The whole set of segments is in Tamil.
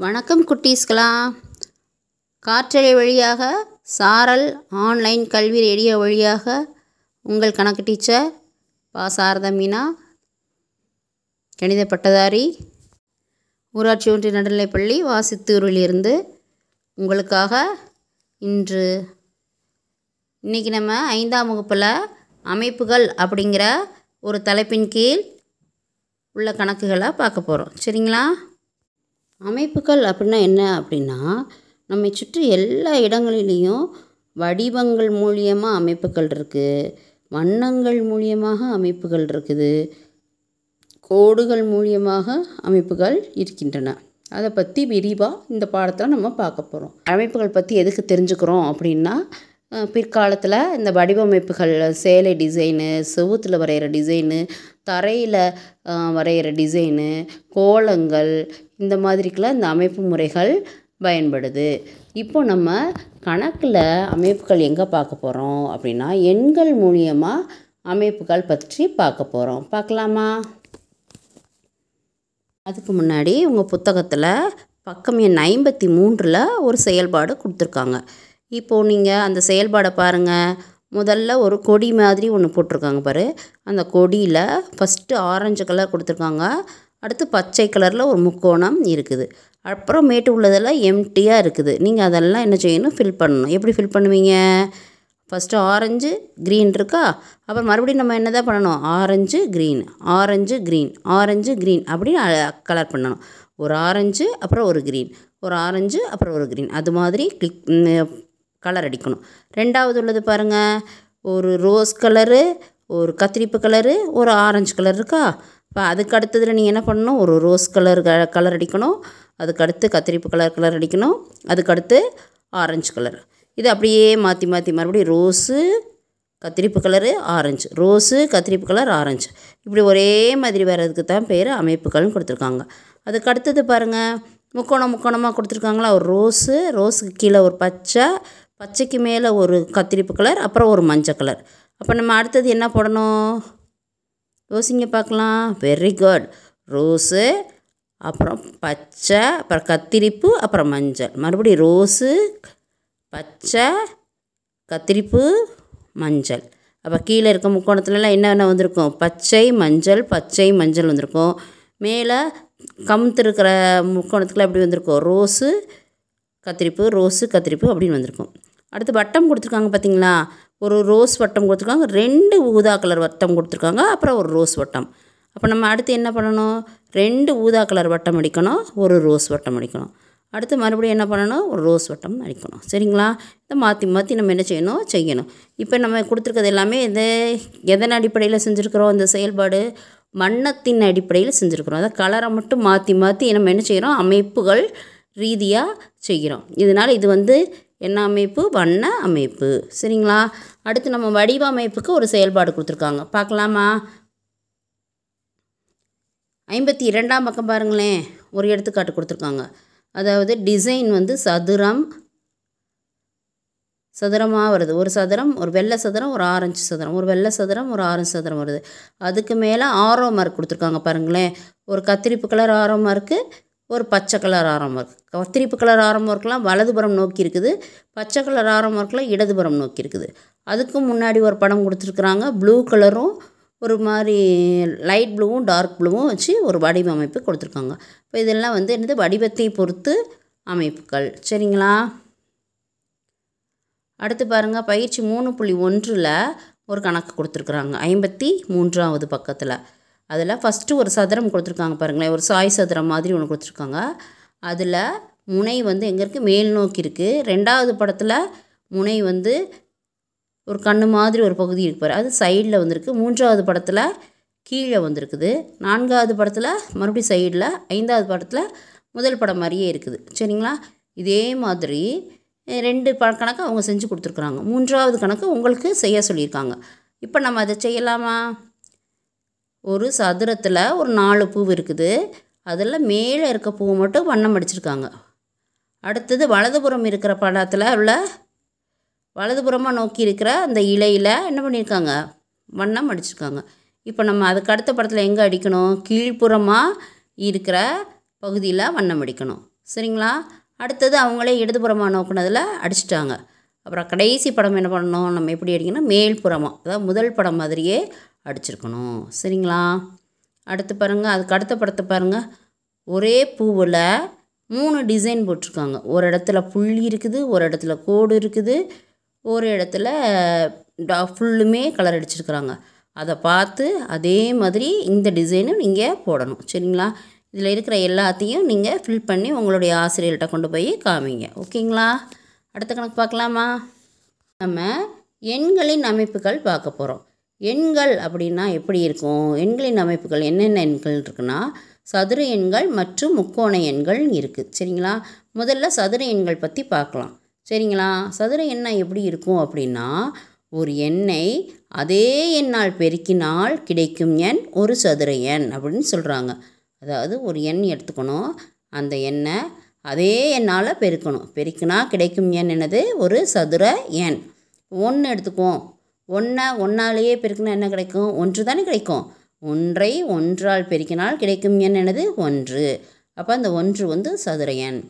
வணக்கம் குட்டீஸ்களா. காற்றலை வழியாக சாரல் ஆன்லைன் கல்வி ரேடியோ வழியாக உங்கள் கணக்கு டீச்சர் பா சாரதா மீனா கணித பட்டதாரி ஊராட்சி ஒன்றிய நடுநிலைப்பள்ளி வாசித்தூரிலிருந்து உங்களுக்காக இன்று இன்றைக்கி நம்ம ஐந்தாம் வகுப்பில் அமைப்புகள் அப்படிங்கிற ஒரு தலைப்பின் கீழ் உள்ள கணக்குகளை பார்க்க போகிறோம் சரிங்களா? அமைப்புகள் அப்படின்னா என்ன அப்படின்னா நம்மை சுற்றி எல்லா இடங்களிலையும் வடிவங்கள் மூலியமாக அமைப்புகள் இருக்குது வண்ணங்கள் மூலியமாக அமைப்புகள் இருக்குது கோடுகள் மூலியமாக அமைப்புகள் இருக்கின்றன. அதை பற்றி விரிவாக இந்த பாடத்தில் நம்ம பார்க்க போகிறோம் அமைப்புகள் பற்றி எதுக்கு தெரிஞ்சுக்கிறோம் அப்படின்னா பிற்காலத்தில் இந்த வடிவமைப்புகள் சேலை டிசைனு செவுத்தில் வரைகிற டிசைனு தரையில் வரைகிற டிசைனு கோலங்கள் இந்த மாதிரிக்கெலாம் இந்த அமைப்பு முறைகள் பயன்படுது. இப்போ நம்ம கணக்கில் அமைப்புகள் எங்கே பார்க்க போகிறோம் அப்படின்னா எண்கள் மூலியமாக அமைப்புகள் பற்றி பார்க்க போகிறோம் பார்க்கலாமா? அதுக்கு முன்னாடி உங்கள் புத்தகத்தில் பக்கம் எண் ஐம்பத்தி மூன்றில் ஒரு செயல்பாடு கொடுத்துருக்காங்க. இப்போது நீங்கள் அந்த செயல்பாடை பாருங்கள் முதல்ல ஒரு கொடி மாதிரி ஒன்று போட்டிருக்காங்க பாரு. அந்த கொடியில் ஃபஸ்ட்டு ஆரஞ்சு கலர் கொடுத்துருக்காங்க. அடுத்து பச்சை கலரில் ஒரு முக்கோணம் இருக்குது. அப்புறமேட்டு உள்ளதெல்லாம் எம்டியாக இருக்குது. நீங்கள் அதெல்லாம் என்ன செய்யணும்? ஃபில் பண்ணணும். எப்படி ஃபில் பண்ணுவீங்க? ஃபஸ்ட்டு ஆரஞ்சு க்ரீன் இருக்கா? அப்புறம் மறுபடியும் நம்ம என்ன தான் பண்ணணும்? Orange green orange green orange green அப்படின்னு கலர் பண்ணணும். ஒரு ஆரஞ்சு அப்புறம் ஒரு க்ரீன் ஒரு ஆரஞ்சு அப்புறம் ஒரு க்ரீன் அது மாதிரி கிளிக் கலர் அடிக்கணும். ரெண்டாவது உள்ளது பாருங்கள் ஒரு ரோஸ் கலரு ஒரு கத்திரிப்பு கலரு ஒரு ஆரஞ்சு கலர் இருக்கா? இப்போ அதுக்கு அடுத்ததில் நீங்கள் என்ன பண்ணணும்? ஒரு ரோஸ் கலர் க கலர் அடிக்கணும். அதுக்கடுத்து கத்திரிப்பு கலர் கலர் அடிக்கணும். அதுக்கடுத்து ஆரஞ்சு கலர். இது அப்படியே மாற்றி மாற்றி மறுபடியும் ரோஸு கத்திரிப்பு கலரு ஆரஞ்சு. ரோஸு கத்திரிப்பு கலர் ஆரஞ்சு. இப்படி ஒரே மாதிரி வர்றதுக்கு தான் பேர் அமைப்புகள்னு கொடுத்துருக்காங்க. அதுக்கு அடுத்தது பாருங்கள் முக்கோணம் முக்கோணமாக கொடுத்துருக்காங்களா? ஒரு ரோஸு ரோஸுக்கு கீழே ஒரு பச்சை பச்சைக்கு மேலே ஒரு கத்திரிப்பு கலர் அப்புறம் ஒரு மஞ்சள் கலர் அப்போ நம்ம அடுத்தது என்ன போடணும்? யோசிங்க பார்க்கலாம். வெரி குட் ரோஸு அப்புறம் பச்சை அப்புறம் கத்திரிப்பு அப்புறம் மஞ்சள். மறுபடியும் ரோஸு பச்சை கத்திரிப்பு மஞ்சள். அப்போ கீழே இருக்க முக்கோணத்துலலாம் என்னென்ன வந்திருக்கும்? பச்சை மஞ்சள் பச்சை மஞ்சள் வந்திருக்கும். மேலே கமுத்து முக்கோணத்துக்குள்ள முக்கோணத்துக்குலாம் எப்படி வந்திருக்கும்? ரோஸு கத்திரிப்பு ரோஸு கத்திரிப்பு அப்படின்னு வந்திருக்கும். அடுத்து வட்டம் கொடுத்துருக்காங்க பார்த்தீங்களா? ஒரு ரோஸ் வட்டம் கொடுத்துருக்காங்க. ரெண்டு ஊதா கலர் வட்டம் கொடுத்துருக்காங்க. அப்புறம் ஒரு ரோஸ் வட்டம். அப்போ நம்ம அடுத்து என்ன பண்ணணும்? ரெண்டு ஊதா கலர் வட்டம் அடிக்கணும். ஒரு ரோஸ் வட்டம் அடிக்கணும். அடுத்து மறுபடியும் என்ன பண்ணணும்? ஒரு ரோஸ் வட்டம் அடிக்கணும். சரிங்களா? இதை மாற்றி மாற்றி நம்ம என்ன செய்யணும்? செய்யணும். இப்போ நம்ம கொடுத்துருக்கிறது எல்லாமே இது எதன் அடிப்படையில் செஞ்சுருக்கிறோம்? இந்த செயல்பாடு வண்ணத்தின் அடிப்படையில் செஞ்சுருக்கிறோம். அதை கலரை மட்டும் மாற்றி மாற்றி நம்ம என்ன செய்கிறோம் அமைப்புகள் ரீதியாக செய்கிறோம் இதனால் இது வந்து என்ன அமைப்பு? வண்ண அமைப்பு. சரிங்களா? அடுத்து நம்ம வடிவமைப்புக்கு ஒரு செயல்பாடு கொடுத்துருக்காங்க. பார்க்கலாமா? ஐம்பத்தி இரண்டாம் பக்கம் பாருங்களேன். ஒரு எடுத்துக்காட்டு கொடுத்துருக்காங்க. அதாவது டிசைன் வந்து சதுரம் சதுரமாக வருது. ஒரு சதுரம் ஒரு வெள்ளை சதுரம் ஒரு ஆரஞ்சு சதுரம். ஒரு வெள்ளை சதுரம் ஒரு ஆரஞ்சு சதுரம் வருது. அதுக்கு மேலே ஆரோ மார்க் கொடுத்துருக்காங்க பாருங்களேன். ஒரு கத்திரிப்பு கலர் ஆரோ மார்க்கு ஒரு பச்சை கலர் ஆரம் ஒர்க் கத்திரிப்பு கலர் ஆரம் ஒர்க்லாம் வலதுபுறம் நோக்கி இருக்குது. பச்சை கலர் ஆரம் ஒர்க்லாம் இடதுபுறம் நோக்கி இருக்குது. அதுக்கு முன்னாடி ஒரு படம் கொடுத்துருக்குறாங்க. ப்ளூ கலரும் ஒரு மாதிரி லைட் ப்ளூவும் டார்க் ப்ளூவும் வச்சு ஒரு வடிவமைப்பு கொடுத்துருக்காங்க. இப்போ இதெல்லாம் வந்து என்னது? வடிவத்தை பொறுத்து அமைப்புகள். சரிங்களா? அடுத்து பாருங்கள் பயிற்சி மூணு புள்ளி ஒன்றில் ஒரு கணக்கு கொடுத்துருக்குறாங்க. ஐம்பத்தி மூன்றாவது பக்கத்தில். அதில் ஃபஸ்ட்டு ஒரு சதுரம் கொடுத்துருக்காங்க பாருங்களேன். ஒரு சாய் சதுரம் மாதிரி ஒன்று கொடுத்துருக்காங்க. அதில் முனை வந்து எங்கே இருக்குது மேல் நோக்கி இருக்குது ரெண்டாவது படத்தில் முனை வந்து ஒரு கண்ணு மாதிரி ஒரு பகுதி இருப்பார் பாரு. அது சைடில் வந்திருக்கு. மூன்றாவது படத்தில் கீழே வந்திருக்குது. நான்காவது படத்தில் மறுபடியும் சைடில் ஐந்தாவது படத்தில் முதல் படம் மாதிரியே இருக்குது. சரிங்களா? இதே மாதிரி ரெண்டு ப கணக்கு அவங்க செஞ்சு கொடுத்துருக்குறாங்க. மூன்றாவது கணக்கு உங்களுக்கு செய்ய சொல்லியிருக்காங்க. இப்போ நம்ம அதை செய்யலாமா? ஒரு சதுரத்தில் ஒரு நாலு பூ இருக்குது. அதில் மேலே இருக்க பூவை மட்டும் வண்ணம் அடிச்சிருக்காங்க. அடுத்தது வலதுபுறம் இருக்கிற படத்தில் உள்ள வலதுபுறமாக நோக்கி இருக்கிற அந்த இலையில் என்ன பண்ணியிருக்காங்க வண்ணம் அடிச்சிருக்காங்க. இப்போ நம்ம அதுக்கு அடுத்த படத்தில் எங்கே அடிக்கணும்? கீழ்ப்புறமாக இருக்கிற பகுதியில் வண்ணம் அடிக்கணும். சரிங்களா? அடுத்தது அவங்களே இடதுபுறமாக நோக்குனதில் அடிச்சிட்டாங்க. அப்புறம் கடைசி படம் என்ன பண்ணணும்? நம்ம எப்படி அடிக்கணும் மேல்புறமாக அதாவது முதல் படம் மாதிரியே அடிச்சிருக்கணும். சரிங்களா? அடுத்து பாருங்கள் அதுக்கு அடுத்த படத்தை பாருங்கள் ஒரே பூவில் மூணு டிசைன் போட்டிருக்காங்க. ஒரு இடத்துல புள்ளி இருக்குது ஒரு இடத்துல கோடு இருக்குது. ஒரு இடத்துல டா ஃபுல்லுமே கலர் அடிச்சிருக்கிறாங்க. அதை பார்த்து அதே மாதிரி இந்த டிசைனும் நீங்கள் போடணும். சரிங்களா? இதில் இருக்கிற எல்லாத்தையும் நீங்கள் ஃபில் பண்ணி உங்களுடைய ஆசிரியர்கிட்ட கொண்டு போய் காமிங்க. ஓகேங்களா? அடுத்த கணக்கு பார்க்கலாமா? நம்ம எண்களின் அமைப்புகள் பார்க்க போகிறோம் எண்கள் அப்படின்னா எப்படி இருக்கும்? எண்களின் அமைப்புகள் என்னென்ன எண்கள் இருக்குன்னா சதுர எண்கள் மற்றும் முக்கோண எண்கள் இருக்குது சரிங்களா? முதல்ல சதுர எண்கள் பற்றி பார்க்கலாம். சரிங்களா? சதுர எண்ணை எப்படி இருக்கும் அப்படின்னா ஒரு எண்ணை அதே எண்ணால் பெருக்கினால் கிடைக்கும் எண் ஒரு சதுர எண் அப்படின்னு சொல்கிறாங்க அதாவது ஒரு எண் எடுத்துக்கணும். அந்த எண்ணை அதே எண்ணால் பெருக்கணும். பெருக்கினா கிடைக்கும் எண் என்னது? ஒரு சதுர எண். ஒன்று எடுத்துக்குவோம். ஒன்றை ஒன்றாலேயே பெருக்கினா என்ன கிடைக்கும்? ஒன்று தானே கிடைக்கும். ஒன்றை ஒன்றால் பெருக்கினால் கிடைக்கும் எண் என்னது? ஒன்று. அப்போ அந்த ஒன்று வந்து சதுர எண்.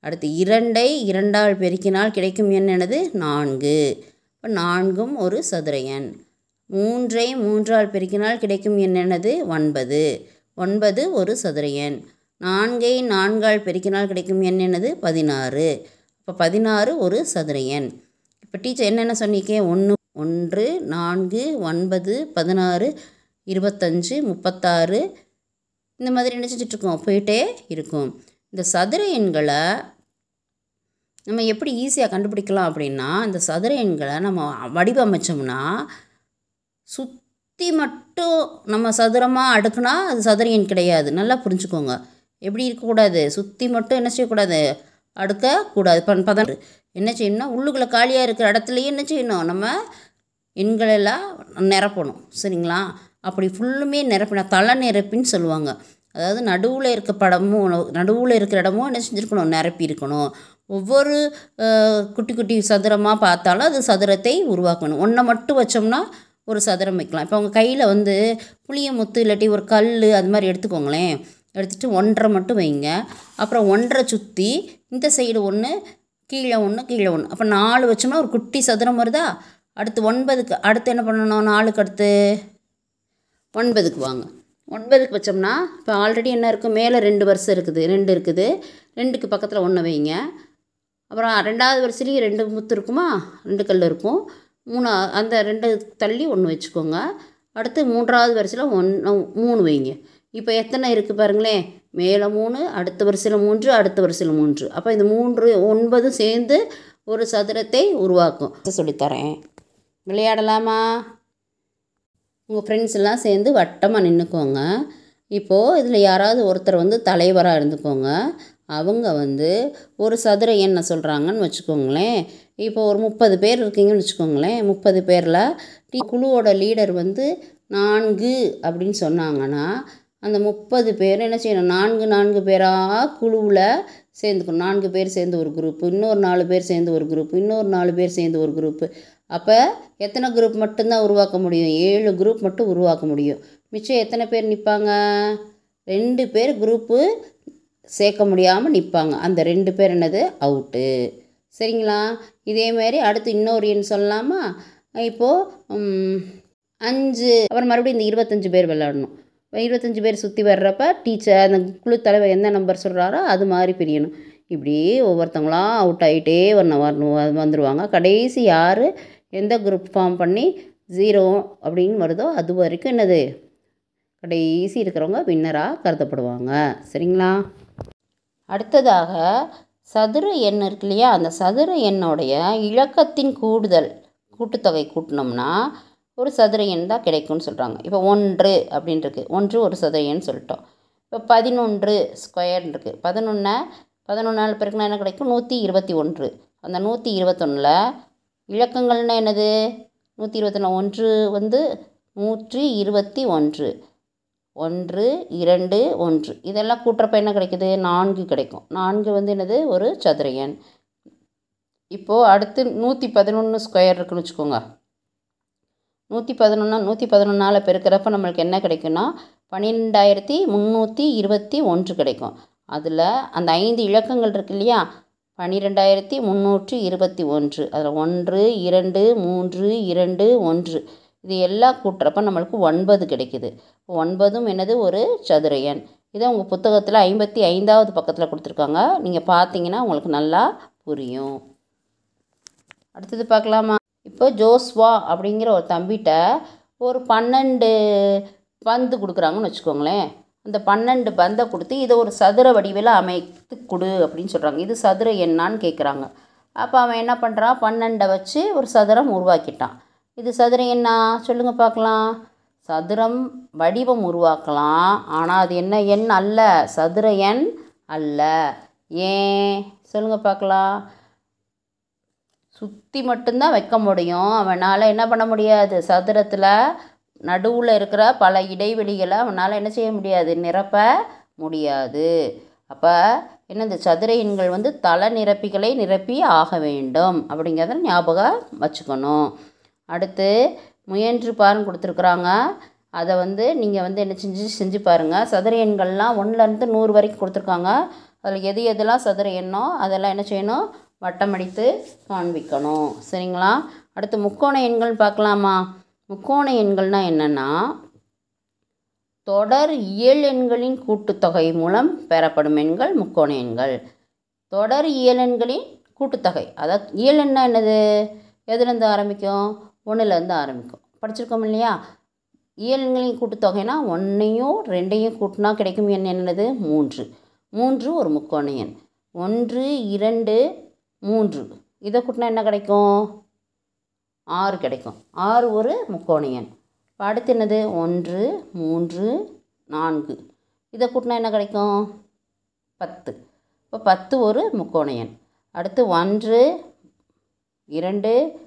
அடுத்து இரண்டை இரண்டால் பெருக்கினால் கிடைக்கும் எண் என்னது? நான்கு. இப்போ நான்கும் ஒரு சதுர எண். மூன்றை மூன்றால் பெருக்கினால் கிடைக்கும் எண் என்னது? ஒன்பது. ஒன்பது ஒரு சதுர எண். நான்கை நான்கால் பெருக்கினால் கிடைக்கும் எண் என்னது? பதினாறு. இப்போ பதினாறு ஒரு சதுர எண். இப்போ டீச்சர் என்னென்ன சொன்னீங்க ஒன்று ஒன்று நான்கு ஒன்பது பதினாறு இருபத்தஞ்சு முப்பத்தாறு. இந்த மாதிரி நினச்சிட்ருக்கோம் போயிட்டே இருக்கும். இந்த சதுர எண்களை நம்ம எப்படி ஈஸியாக கண்டுபிடிக்கலாம் அப்படின்னா இந்த சதுர எண்களை நம்ம வடிவமைச்சோம்னா சுற்றி மட்டும் நம்ம சதுரமாக அடுக்குனா அது சதுர எண் கிடையாது. நல்லா புரிஞ்சுக்கோங்க. எப்படி இருக்கக்கூடாது? சுற்றி மட்டும் என்ன செய்யக்கூடாது? அடுக்கக்கூடாது பண் பதம் என்ன செய்யணும்னா உள்ளுக்குள்ளே காலியாக இருக்கிற இடத்துலையே என்ன செய்யணும்? நம்ம எண்களெல்லாம் நிரப்பணும். சரிங்களா? அப்படி ஃபுல்லுமே நிரப்பினா தலை நிரப்பின்னு சொல்லுவாங்க. அதாவது நடுவில் இருக்க படமும் நடுவில் இருக்கிற இடமும் என்ன செஞ்சுருக்கணும்? நிரப்பி இருக்கணும். ஒவ்வொரு குட்டி குட்டி சதுரமாக பார்த்தாலும் அது சதுரத்தை உருவாக்கணும். ஒன்றை மட்டும் வச்சோம்னா ஒரு சதுரம் வைக்கலாம். இப்போ உங்கள் கையில் வந்து புளிய முத்து இல்லாட்டி ஒரு கல் அது மாதிரி எடுத்துக்கோங்களேன். எடுத்துகிட்டு ஒன்றரை மட்டும் வைங்க. அப்புறம் ஒன்றரை சுற்றி இந்த சைடு ஒன்று கீழே ஒன்று கீழே ஒன்று அப்போ நாலு வச்சோம்னா ஒரு குட்டி சதுரம் வருதா? அடுத்து ஒன்பதுக்கு அடுத்து என்ன பண்ணணும்? நாலுக்கு அடுத்து ஒன்பதுக்கு வாங்க. ஒன்பதுக்கு வச்சோம்னா இப்போ ஆல்ரெடி என்ன இருக்கும் மேலே ரெண்டு வருஷம் இருக்குது. ரெண்டு இருக்குது. ரெண்டுக்கு பக்கத்தில் ஒன்று வைங்க. அப்புறம் ரெண்டாவது வருஷத்துலேயும் ரெண்டு முத்து இருக்குமா? ரெண்டு கல் இருக்கும். மூணு அந்த ரெண்டு தள்ளி ஒன்று வச்சுக்கோங்க. அடுத்து மூன்றாவது வரிசையில் ஒன்று மூணு வைங்க. இப்போ எத்தனை இருக்குது பாருங்களேன்? மேலே மூணு அடுத்த வரிசையில் மூன்று அடுத்த வரிசையில் மூன்று. அப்போ இந்த மூன்று ஒன்பது சேர்ந்து ஒரு சதுரத்தை உருவாக்கும். சொல்லித்தரேன். விளையாடலாமா? உங்கள் ஃப்ரெண்ட்ஸ் எல்லாம் சேர்ந்து வட்டமாக நின்றுக்கோங்க இப்போது இதில் யாராவது ஒருத்தர் வந்து தலைவராக இருந்துக்கோங்க. அவங்க வந்து ஒரு சதுர என்ன சொல்கிறாங்கன்னு வச்சுக்கோங்களேன். இப்போ ஒரு முப்பது பேர் இருக்கீங்கன்னு வச்சுக்கோங்களேன். முப்பது பேரில் டீ குழுவோட லீடர் வந்து நான்கு அப்படின்னு சொன்னாங்கன்னா அந்த முப்பது பேர் என்ன செய்யணும்? நான்கு நான்கு பேராக குழுவில் சேர்ந்துக்கணும். நான்கு பேர் சேர்ந்து ஒரு குரூப்பு இன்னொரு நாலு பேர் சேர்ந்து ஒரு குரூப் இன்னொரு நாலு பேர் சேர்ந்து ஒரு குரூப்பு அப்போ எத்தனை குரூப் மட்டும்தான் உருவாக்க முடியும்? ஏழு குரூப் மட்டும் உருவாக்க முடியும். மிச்சம் எத்தனை பேர் நிற்பாங்க ரெண்டு பேர் குரூப்பு சேர்க்க முடியாமல் நிற்பாங்க அந்த ரெண்டு பேர் என்னது? அவுட்டு சரிங்களா? இதேமாரி அடுத்து இன்னொரு எண் சொல்லலாமா? இப்போது அஞ்சு. அப்புறம் மறுபடியும் இந்த இருபத்தஞ்சு பேர் விளாடணும் இருபத்தஞ்சி பேர் சுற்றி வர்றப்ப டீச்சர் அந்த குழு தலைவர் எந்த நம்பர் சொல்கிறாரோ அது மாதிரி பிரியணும். இப்படி ஒவ்வொருத்தவங்களாம் அவுட் ஆகிட்டே வரணும் வரணும் வந்துடுவாங்க கடைசி யார் எந்த குரூப் ஃபார்ம் பண்ணி ஜீரோ அப்படின்னு வருதோ அது வரைக்கும் என்னது? கடைசி இருக்கிறவங்க வின்னராக கருதப்படுவாங்க. சரிங்களா? அடுத்ததாக சதுர எண் இருக்கு இல்லையா? அந்த சதுர எண்ணுடைய இலக்கத்தின் கூடுதல் கூட்டுத்தொகை கூட்டினோம்னா ஒரு சதுர எண் தான் கிடைக்கும்னு சொல்கிறாங்க இப்போ ஒன்று அப்படின்னு இருக்குது ஒன்று ஒரு சதுர எண் சொல்லிட்டோம். இப்போ பதினொன்று ஸ்கொயர்னு இருக்குது பதினொன்று பதினொன்றால் பெருக்கினா என்ன கிடைக்கும்? நூற்றி இருபத்தி ஒன்று. அந்த நூற்றி இருபத்தொன்னில் இலக்கங்கள்னால் என்னது? நூற்றி இருபத்தொன்று ஒன்று வந்து நூற்றி இருபத்தி ஒன்று. ஒன்று இரண்டு ஒன்று. இதெல்லாம் கூட்டுறப்ப என்ன கிடைக்குது? நான்கு கிடைக்கும். நான்கு வந்து என்னது? ஒரு சதுர எண். இப்போது அடுத்து நூற்றி பதினொன்று ஸ்கொயர் இருக்குன்னு வச்சுக்கோங்க. நூற்றி பதினொன்னா நூற்றி பதினொன்றால் பெருக்கிறப்ப நம்மளுக்கு என்ன கிடைக்குன்னா பன்னிரெண்டாயிரத்தி முந்நூற்றி இருபத்தி ஒன்று கிடைக்கும். அதில் அந்த ஐந்து இலக்கங்கள் இருக்கு இல்லையா? பன்னிரெண்டாயிரத்தி முந்நூற்றி இருபத்தி ஒன்று. அதில் ஒன்று இரண்டு மூன்று இரண்டு ஒன்று. இது எல்லாம் கூட்டுறப்ப நம்மளுக்கு ஒன்பது கிடைக்குது. ஒன்பதும் என்னது? ஒரு சதுர எண். இதை உங்கள் புத்தகத்தில் ஐம்பத்தி ஐந்தாவது பக்கத்தில் கொடுத்துருக்காங்க. நீங்கள் பார்த்தீங்கன்னா உங்களுக்கு நல்லா புரியும். அடுத்தது பார்க்கலாமா? இப்போ ஜோஸ்வா அப்படிங்கிற ஒரு தம்பிகிட்ட ஒரு பன்னெண்டு பந்து கொடுக்குறாங்கன்னு வச்சுக்கோங்களேன். அந்த பன்னெண்டு பந்தை கொடுத்து இதை ஒரு சதுர வடிவில் அமைத்து கொடு அப்படின்னு சொல்கிறாங்க இது சதுர என்னான்னு கேட்குறாங்க அப்போ அவன் என்ன பண்ணுறான் பன்னெண்டை வச்சு ஒரு சதுரம் உருவாக்கிட்டான். இது சதுர என்ன சொல்லுங்கள் பார்க்கலாம். சதுரம் வடிவம் உருவாக்கலாம். ஆனால் அது என்ன எண் அல்ல? சதுர எண் அல்ல. ஏன்? சொல்லுங்கள் பார்க்கலாம். சுற்றி மட்டும்தான் வைக்க முடியும். அவனால் என்ன பண்ண முடியாது? சதுரத்தில் நடுவில் இருக்கிற பல இடைவெளிகளை அவனால் என்ன செய்ய முடியாது? நிரப்ப முடியாது. அப்போ என்ன இந்த சதுர எண்கள் வந்து தல நிரப்பிகளை நிரப்பி ஆக வேண்டும். அப்படிங்கிறத ஞாபகம் வச்சுக்கணும். அடுத்து முயன்று பாருன்னு கொடுத்துருக்குறாங்க. அதை வந்து நீங்கள் வந்து என்ன செஞ்சு செஞ்சு பாருங்கள் சதுர எண்கள்லாம் ஒன்றுலேருந்து நூறு வரைக்கும் கொடுத்துருக்காங்க. அதில் எது எதெல்லாம் சதுர எண்ணோ அதெல்லாம் என்ன செய்யணும்? வட்டமடித்து காண்பிக்கணும். சரிங்களா? அடுத்து முக்கோண எண்கள் பார்க்கலாமா? முக்கோண எண்கள்னால் என்னென்னா தொடர் இயல் எண்களின் கூட்டுத்தொகை மூலம் பெறப்படும் எண்கள் முக்கோண எண்கள். தொடர் இயல் எண்களின் கூட்டுத்தொகை. அதாவது இயல் எண்ணா என்னது? எதுலேருந்து ஆரம்பிக்கும்? ஒன்றுலேருந்து ஆரம்பிக்கும். படிச்சிருக்கோம் இல்லையா? இயல்களின் கூட்டுத்தொகைனா ஒன்றையும் ரெண்டையும் கூட்டினா கிடைக்கும் எண் என்னது? மூன்று. மூன்று ஒரு முக்கோண எண். ஒன்று இரண்டு மூன்று. இதை கூட்டினா என்ன கிடைக்கும்? ஆறு கிடைக்கும். ஆறு ஒரு முக்கோண இப்போ அடுத்து என்னது? ஒன்று மூன்று நான்கு. இதை கூட்டினா என்ன கிடைக்கும்? பத்து. இப்போ பத்து ஒரு முக்கோணையன். அடுத்து ஒன்று இரண்டு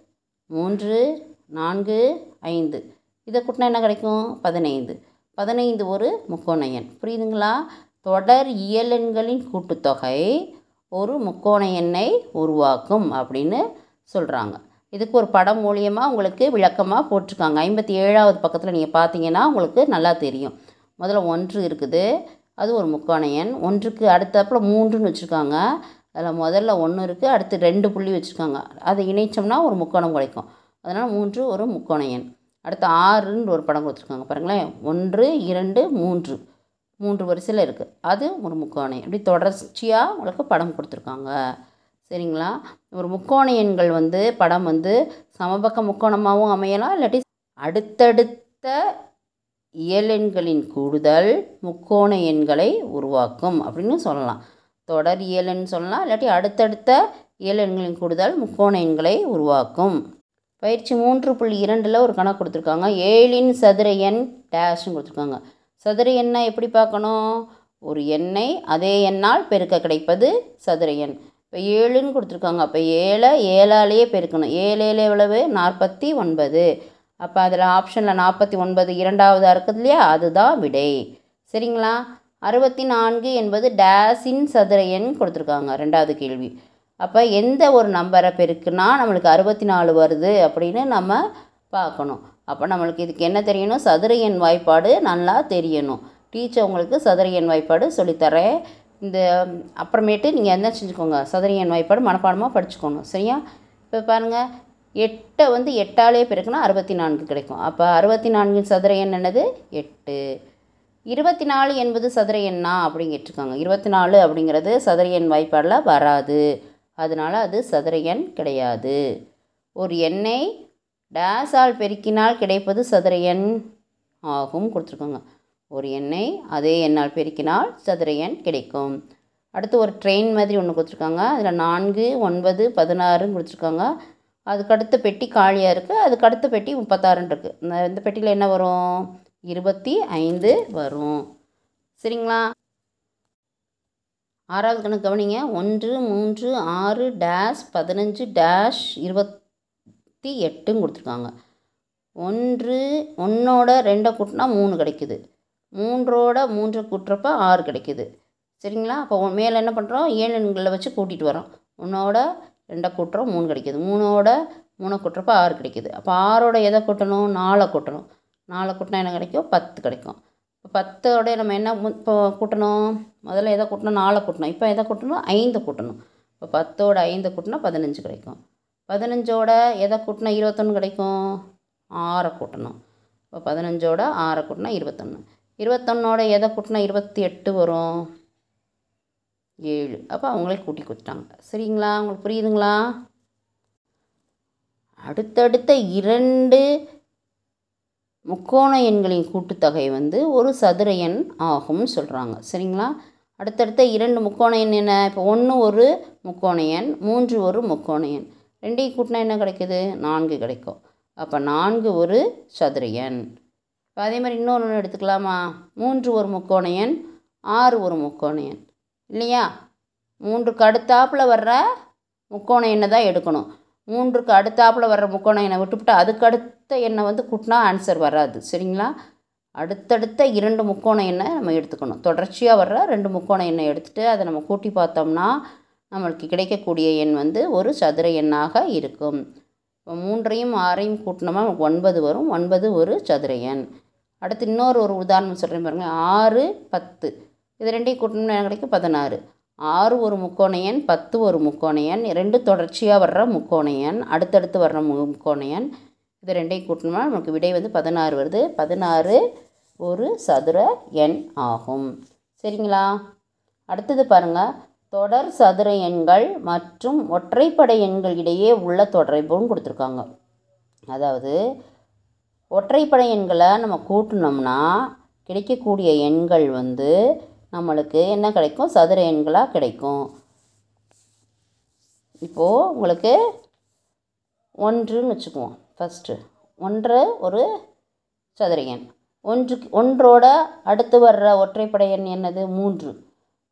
மூன்று நான்கு ஐந்து. இதை கூட்டினா என்ன கிடைக்கும்? பதினைந்து. பதினைந்து ஒரு முக்கோணையன். புரியுதுங்களா? தொடர் இயலெண்களின் கூட்டுத்தொகை ஒரு முக்கோண எண்ணை உருவாக்கும் அப்படின்னு சொல்கிறாங்க இதுக்கு ஒரு படம் மூலியமாக உங்களுக்கு விளக்கமாக போட்டிருக்காங்க. ஐம்பத்தி ஏழாவது பக்கத்தில் நீங்கள் பார்த்தீங்கன்னா உங்களுக்கு நல்லா தெரியும். முதல்ல ஒன்று இருக்குது அது ஒரு முக்கோண எண். ஒன்றுக்கு அடுத்தப்பில் மூன்றுன்னு வச்சுருக்காங்க. அதில் முதல்ல ஒன்று இருக்குது அடுத்து ரெண்டு புள்ளி வச்சுருக்காங்க. அதை இணைச்சோம்னா ஒரு முக்கோணம் கிடைக்கும். அதனால் மூன்று ஒரு முக்கோண எண். அடுத்து ஆறுன்னு ஒரு படம் கொடுத்துருக்காங்க பாருங்களேன். ஒன்று இரண்டு மூன்று. மூன்று வரிசையில் இருக்குது அது ஒரு முக்கோணை. இப்படி தொடர்ச்சியாக உங்களுக்கு படம் கொடுத்துருக்காங்க. சரிங்களா? ஒரு முக்கோண எண்கள் வந்து படம் வந்து சமபக்க முக்கோணமாகவும் அமையலாம் இல்லாட்டி அடுத்தடுத்த இயலெண்களின் கூடுதல் முக்கோண எண்களை உருவாக்கும் அப்படின்னு சொல்லலாம். தொடர் இயலன்னு சொல்லலாம் இல்லாட்டி அடுத்தடுத்த இயலெண்களின் கூடுதல் முக்கோண எண்களை உருவாக்கும். பயிற்சி மூன்று புள்ளி இரண்டில் ஒரு கணக்கு கொடுத்துருக்காங்க. ஏழின் சதுர எண் டேஷ்னு கொடுத்துருக்காங்க. சதுர எண்ணை எப்படி பார்க்கணும்? ஒரு எண்ணை அதே எண்ணால் பெருக்க கிடைப்பது சதுர எண். இப்போ ஏழுன்னு கொடுத்துருக்காங்க. அப்போ ஏழை ஏழாலேயே பெருக்கணும். ஏழேல எவ்வளவு? நாற்பத்தி ஒன்பது. அப்போ அதில் ஆப்ஷனில் நாற்பத்தி ஒன்பது இரண்டாவதாக இருக்குது இல்லையா? அதுதான் விடை. சரிங்களா? அறுபத்தி நான்கு என்பது டேஸின் சதுர எண் கொடுத்துருக்காங்க. ரெண்டாவது கேள்வி. அப்போ எந்த ஒரு நம்பரை பெருக்குனா நம்மளுக்கு அறுபத்தி நாலு வருது அப்படின்னு நம்ம பார்க்கணும். அப்போ நம்மளுக்கு இதுக்கு என்ன தெரியணும்? சதுர எண் வாய்ப்பாடு நல்லா தெரியணும். டீச்சர் உங்களுக்கு சதுர எண் வாய்ப்பாடு சொல்லித்தரேன். இந்த அப்புறமேட்டு நீங்கள் என்ன செஞ்சுக்கோங்க? சதுர எண் வாய்ப்பாடு மனப்பாடமாக படிச்சுக்கணும் சரியா? இப்போ பாருங்கள் எட்டை வந்து எட்டாலே பிறகுனா அறுபத்தி நான்கு கிடைக்கும். அப்போ அறுபத்தி நான்கு சதுர எண் என்னது? எட்டு. இருபத்தி நாலு என்பது சதுர எண்ணா அப்படின்னு கேட்டிருக்காங்க. இருபத்தி நாலு அப்படிங்கிறது சதுர எண் வாய்ப்பாடில் வராது. அதனால் அது சதுர எண் கிடையாது. ஒரு எண்ணெய் டேஸால் பெருக்கினால் கிடைப்பது சதுர எண் ஆகும் கொடுத்துருக்கோங்க. ஒரு எண்ணை அதே எண்ணால் பெருக்கினால் சதுர எண் கிடைக்கும். அடுத்து ஒரு ட்ரெயின் மாதிரி ஒன்று கொடுத்துருக்காங்க. அதில் நான்கு ஒன்பது பதினாறுன்னு கொடுத்துருக்காங்க. அதுக்கு அடுத்த பெட்டி காலியாக இருக்குது அதுக்கு அடுத்த பெட்டி முப்பத்தாறுன்னு இருக்குது இந்த பெட்டியில் என்ன வரும்? இருபத்தி ஐந்து வரும். சரிங்களா? ஆறாவது கணக்கு கவனிங்க. ஒன்று மூன்று ஆறு டேஷ் பதினஞ்சு டேஷ் இருபத்தி எட்டுன்னு கொடுத்துருக்காங்க. ஒன்று ஒன்றோட ரெண்டை கூட்டினா மூணு கிடைக்குது. மூன்றோட மூன்று கூட்டுறப்ப ஆறு கிடைக்குது. சரிங்களா? அப்போ மேலே என்ன பண்ணுறோம் ஏழு எண்களை வச்சு கூட்டிகிட்டு வரோம் ஒன்றோட ரெண்டை கூட்டுறோம் மூணு கிடைக்குது. மூணோட மூணை கூட்டுறப்ப ஆறு கிடைக்குது. அப்போ ஆறோட எதை கூட்டணும்? நாலை கூட்டணும். நாலை கூட்டினா என்ன கிடைக்கும்? பத்து கிடைக்கும். இப்போ பத்தோட நம்ம என்ன இப்போ கூட்டணும்? முதல்ல எதை கூட்டணும்? நாலை கூட்டணும். இப்போ எதை கூட்டணும்? ஐந்து கூட்டணும். இப்போ பத்தோட ஐந்து கூட்டினா பதினஞ்சு கிடைக்கும். பதினஞ்சோட எதை கூட்டினா இருபத்தொன்று கிடைக்கும்? ஆறை கூட்டணும். இப்போ பதினஞ்சோட ஆறை கூட்டினா இருபத்தொன்று இருபத்தொன்னோட எதை கூட்டினா இருபத்தி எட்டு வரும்? ஏழு. அப்போ அவங்களே கூட்டி கொடுத்துட்டாங்க சரிங்களா? உங்களுக்கு புரியுதுங்களா? அடுத்தடுத்த இரண்டு முக்கோண எண்களின் கூட்டுத்தொகை வந்து ஒரு சதுர எண் ஆகும்னு சொல்கிறாங்க சரிங்களா? அடுத்தடுத்த இரண்டு முக்கோண எண் என்ன? இப்போ ஒன்று ஒரு முக்கோண எண் மூன்று ஒரு முக்கோண எண். ரெண்டையும் கூட்டினா என்ன கிடைக்குது? நான்கு கிடைக்கும். அப்போ நான்கு ஒரு சதுரையன். இப்போ அதே மாதிரி இன்னொன்று ஒன்று எடுத்துக்கலாமா? மூன்று ஒரு முக்கோணையன் ஆறு ஒரு முக்கோணையன். இல்லையா? மூன்றுக்கு அடுத்தாப்பில் வர்ற முக்கோண எண்ணை தான் எடுக்கணும்? மூன்றுக்கு அடுத்தாப்பில் வர்ற முக்கோண எண்ணை விட்டுவிட்டு அதுக்கு அடுத்த எண்ணை வந்து கூட்டினா ஆன்சர் வராது. சரிங்களா? அடுத்தடுத்த இரண்டு முக்கோண எண்ணை நம்ம எடுத்துக்கணும். தொடர்ச்சியாக வர்ற ரெண்டு முக்கோண எண்ணை எடுத்துகிட்டு அதை நம்ம கூட்டி பார்த்தோம்னா நம்மளுக்கு கிடைக்கக்கூடிய எண் வந்து ஒரு சதுர எண்ணாக இருக்கும். இப்போ மூன்றையும் ஆறையும் கூட்டினோமா ஒன்பது வரும். ஒன்பது ஒரு சதுர எண். அடுத்து இன்னொரு ஒரு உதாரணம் சொல்கிறேன் பாருங்கள் ஆறு பத்து. இது ரெண்டையும் கூட்டணும்னா என்ன கிடைக்கும்? பதினாறு. ஆறு ஒரு முக்கோணையன் பத்து ஒரு முக்கோணையன் ரெண்டு தொடர்ச்சியாக வர்ற முக்கோணையன் அடுத்தடுத்து வர்ற முக்கோணையன் இது ரெண்டையும் கூட்டணும்னா நமக்கு விடை வந்து பதினாறு வருது. பதினாறு ஒரு சதுர எண் ஆகும். சரிங்களா? அடுத்தது பாருங்கள் தொடர் சதுர எண்கள் மற்றும் ஒற்றைப்படை எண்கள் இடையே உள்ள தொடர்புன்னு கொடுத்துருக்காங்க. அதாவது ஒற்றைப்படை எண்களை நம்ம கூட்டினோம்னா கிடைக்கக்கூடிய எண்கள் வந்து நம்மளுக்கு என்ன கிடைக்கும்? சதுர எண்களாக கிடைக்கும். இப்போது உங்களுக்கு ஒன்றுன்னு வச்சுக்குவோம். ஃபஸ்ட்டு ஒன்று ஒரு சதுர எண். ஒன்றுக்கு ஒன்றோட அடுத்து வர்ற ஒற்றைப்படை எண் என்னது? மூன்று.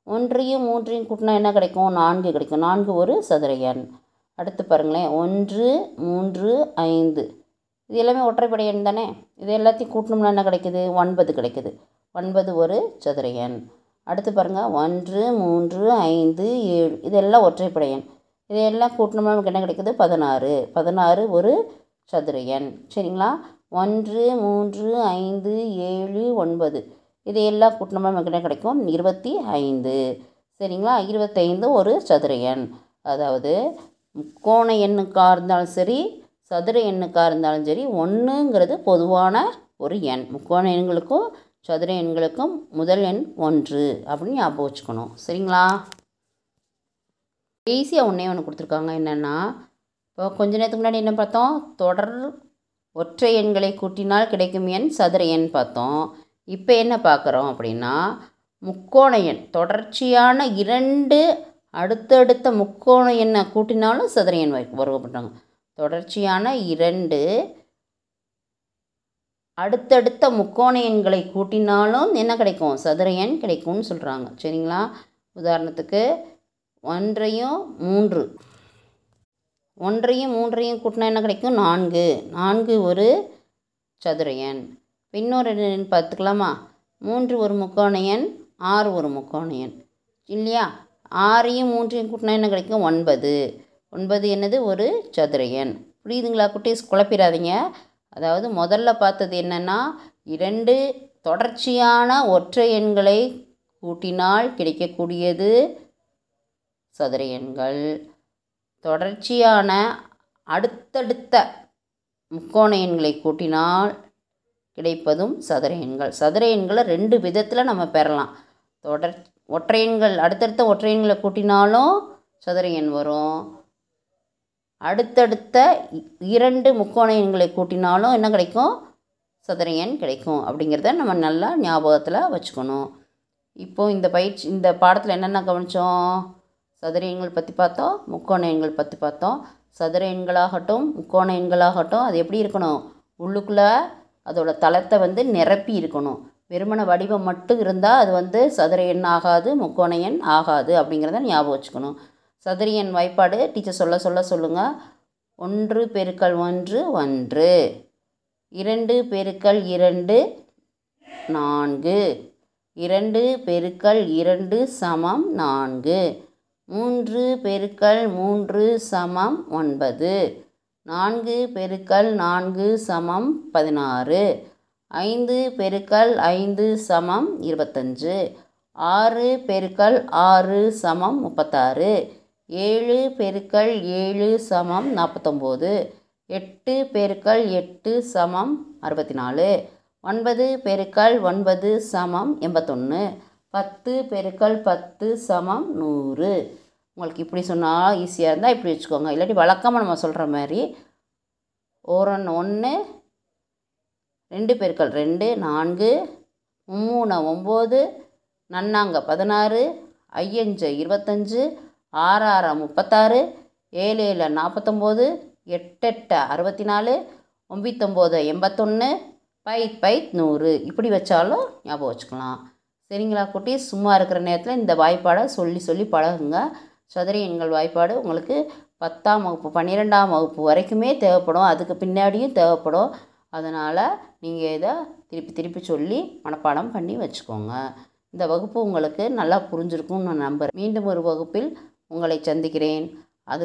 ஒன்றையும் மூன்றையும் கூட்டினா என்ன கிடைக்கும்? நான்கு கிடைக்கும். நான்கு ஒரு சதுர எண். அடுத்து பாருங்களேன். ஒன்று மூன்று ஐந்து. இது எல்லாமே ஒற்றைப்படை எண் தானே? இது எல்லாத்தையும் கூட்டணும்னா என்ன கிடைக்குது? ஒன்பது கிடைக்குது. ஒன்பது ஒரு சதுர எண். அடுத்து பாருங்கள் ஒன்று மூன்று ஐந்து ஏழு. இதெல்லாம் ஒற்றைப்படை எண். இதையெல்லாம் கூட்டணும்னா நமக்கு என்ன கிடைக்குது? பதினாறு. பதினாறு ஒரு சதுர எண். சரிங்களா? ஒன்று மூன்று ஐந்து ஏழு ஒன்பது. இதையெல்லாம் கூட்டினமும் நமக்கு என்ன கிடைக்கும்? இருபத்தி ஐந்து. சரிங்களா? இருபத்தைந்து ஒரு சதுர எண். அதாவது முக்கோண எண்ணுக்காக இருந்தாலும் சரி சதுர எண்ணுக்காக இருந்தாலும் சரி ஒன்றுங்கிறது பொதுவான ஒரு எண். முக்கோண எண்களுக்கும் சதுர எண்களுக்கும் முதல் எண் ஒன்று அப்படின்னு ஞாபகம் வச்சுக்கணும். சரிங்களா? ஈஸியாக ஒன்றே ஒன்று கொடுத்துருக்காங்க. என்னென்னா இப்போ கொஞ்ச நேரத்துக்கு முன்னாடி என்ன பார்த்தோம்? தொடர் ஒற்றை எண்களை கூட்டினால் கிடைக்கும் எண் சதுர எண் பார்த்தோம். இப்போ என்ன பார்க்குறோம் அப்படின்னா முக்கோண எண் தொடர்ச்சியான இரண்டு அடுத்தடுத்த முக்கோண எண்ணை கூட்டினாலும் சதுர எண் வருவப்பட்டாங்க தொடர்ச்சியான இரண்டு அடுத்தடுத்த முக்கோண எண்களை கூட்டினாலும் என்ன கிடைக்கும்? சதுர எண் கிடைக்கும்னு சொல்கிறாங்க சரிங்களா? உதாரணத்துக்கு ஒன்றையும் மூன்று. ஒன்றையும் மூன்றையும் கூட்டினா என்ன கிடைக்கும்? நான்கு. நான்கு ஒரு சதுர எண் இன்னொரு எண் பார்த்துக்கலாமா? மூன்று ஒரு முக்கோணையன் ஆறு ஒரு முக்கோணையன். இல்லையா? ஆறையும் மூன்றையும் கூட்டினா என்ன கிடைக்கும்? ஒன்பது. ஒன்பது என்னது? ஒரு சதுரையன். புரியுதுங்களா குட்டீஸ்? குழப்பிடாதீங்க. அதாவது முதல்ல பார்த்தது என்னென்னா இரண்டு தொடர்ச்சியான ஒற்றை எண்களை கூட்டினால் கிடைக்கக்கூடியது சதுர எண்கள் தொடர்ச்சியான அடுத்தடுத்த முக்கோண எண்களை கூட்டினால் கிடைப்பதும் சதுர எண்கள். சதுர எண்களை ரெண்டு விதத்தில் நம்ம பெறலாம். தொடர் ஒற்றையன்கள் அடுத்தடுத்த ஒற்றையன்களை கூட்டினாலும் சதுர எண் வரும். அடுத்தடுத்த இ- இரண்டு முக்கோண எண்களை கூட்டினாலும் என்ன கிடைக்கும்? சதுர எண் கிடைக்கும். அப்படிங்கிறத நம்ம நல்லா ஞாபகத்தில் வச்சுக்கணும். இப்போ இந்த பயிற்சி இந்த பாடத்தில் என்னென்ன கவனித்தோம் சதுர எண்கள் பற்றி பார்த்தோம் முக்கோண எண்கள் பற்றி பார்த்தோம். சதுர எண்களாகட்டும் முக்கோண எண்களாகட்டும் அது எப்படி இருக்கணும்? உள்ளுக்குள்ளே அதோடய தளத்தை வந்து நிரப்பி இருக்கணும். வெறுமன வடிவம் மட்டும் இருந்தால் அது வந்து சதுர எண் ஆகாது முக்கோண எண் ஆகாது அப்படிங்கிறத ஞாபகம் வச்சுக்கணும். சதுர எண் வாய்ப்பாடு டீச்சர் சொல்ல சொல்ல சொல்லுங்கள் ஒன்று பெருக்கல் ஒன்று ஒன்று. இரண்டு பெருக்கல் இரண்டு நான்கு. இரண்டு பெருக்கல் இரண்டு சமம் நான்கு. மூன்று பெருக்கல் மூன்று சமம் ஒன்பது. நான்கு பெருக்கல் நான்கு சமம் பதினாறு. ஐந்து பெருக்கல் ஐந்து சமம் இருபத்தஞ்சு. ஆறு பெருக்கல் ஆறு சமம் முப்பத்தாறு. ஏழு பெருக்கல் ஏழு சமம் நாற்பத்தொம்போது. எட்டு பெருக்கல் எட்டு சமம் அறுபத்தி நாலு ஒன்பது பெருக்கல் ஒன்பது சமம் எண்பத்தொன்று பத்து பெருக்கல் பத்து சமம் நூறு. உங்களுக்கு இப்படி சொன்னால் ஈஸியாக இருந்தால் இப்படி வச்சுக்கோங்க. இல்லாட்டி வழக்கமாக நம்ம சொல்கிற மாதிரி ஓரன் ஒன்று ரெண்டு பெருக்கல் ரெண்டு நான்கு மூணு ஒம்பது நன்னாங்க பதினாறு ஐயஞ்சு இருபத்தஞ்சு ஆறாறு முப்பத்தாறு ஏழு ஏழு நாற்பத்தொம்போது எட்டெட்டு அறுபத்தி நாலு ஒம்பத்தொம்போது எண்பத்தொன்று பைத் பைத் நூறு. இப்படி வச்சாலும் ஞாபகம் வச்சுக்கலாம். சரிங்களா குட்டி சும்மா இருக்கிற நேரத்தில் இந்த வாய்ப்பாடை சொல்லி சொல்லி பழகுங்க. சதுர எண்கள் வாய்ப்பாடு உங்களுக்கு பத்தாம் வகுப்பு பன்னிரெண்டாம் வகுப்பு வரைக்குமே தேவைப்படும். அதுக்கு பின்னாடியும் தேவைப்படும். அதனால் நீங்கள் இதை திருப்பி திருப்பி சொல்லி மனப்பாடம் பண்ணி வச்சுக்கோங்க. இந்த வகுப்பு உங்களுக்கு நல்லா புரிஞ்சிருக்கும்னு நான் நம்புகிறேன் மீண்டும் ஒரு வகுப்பில் உங்களை சந்திக்கிறேன். அது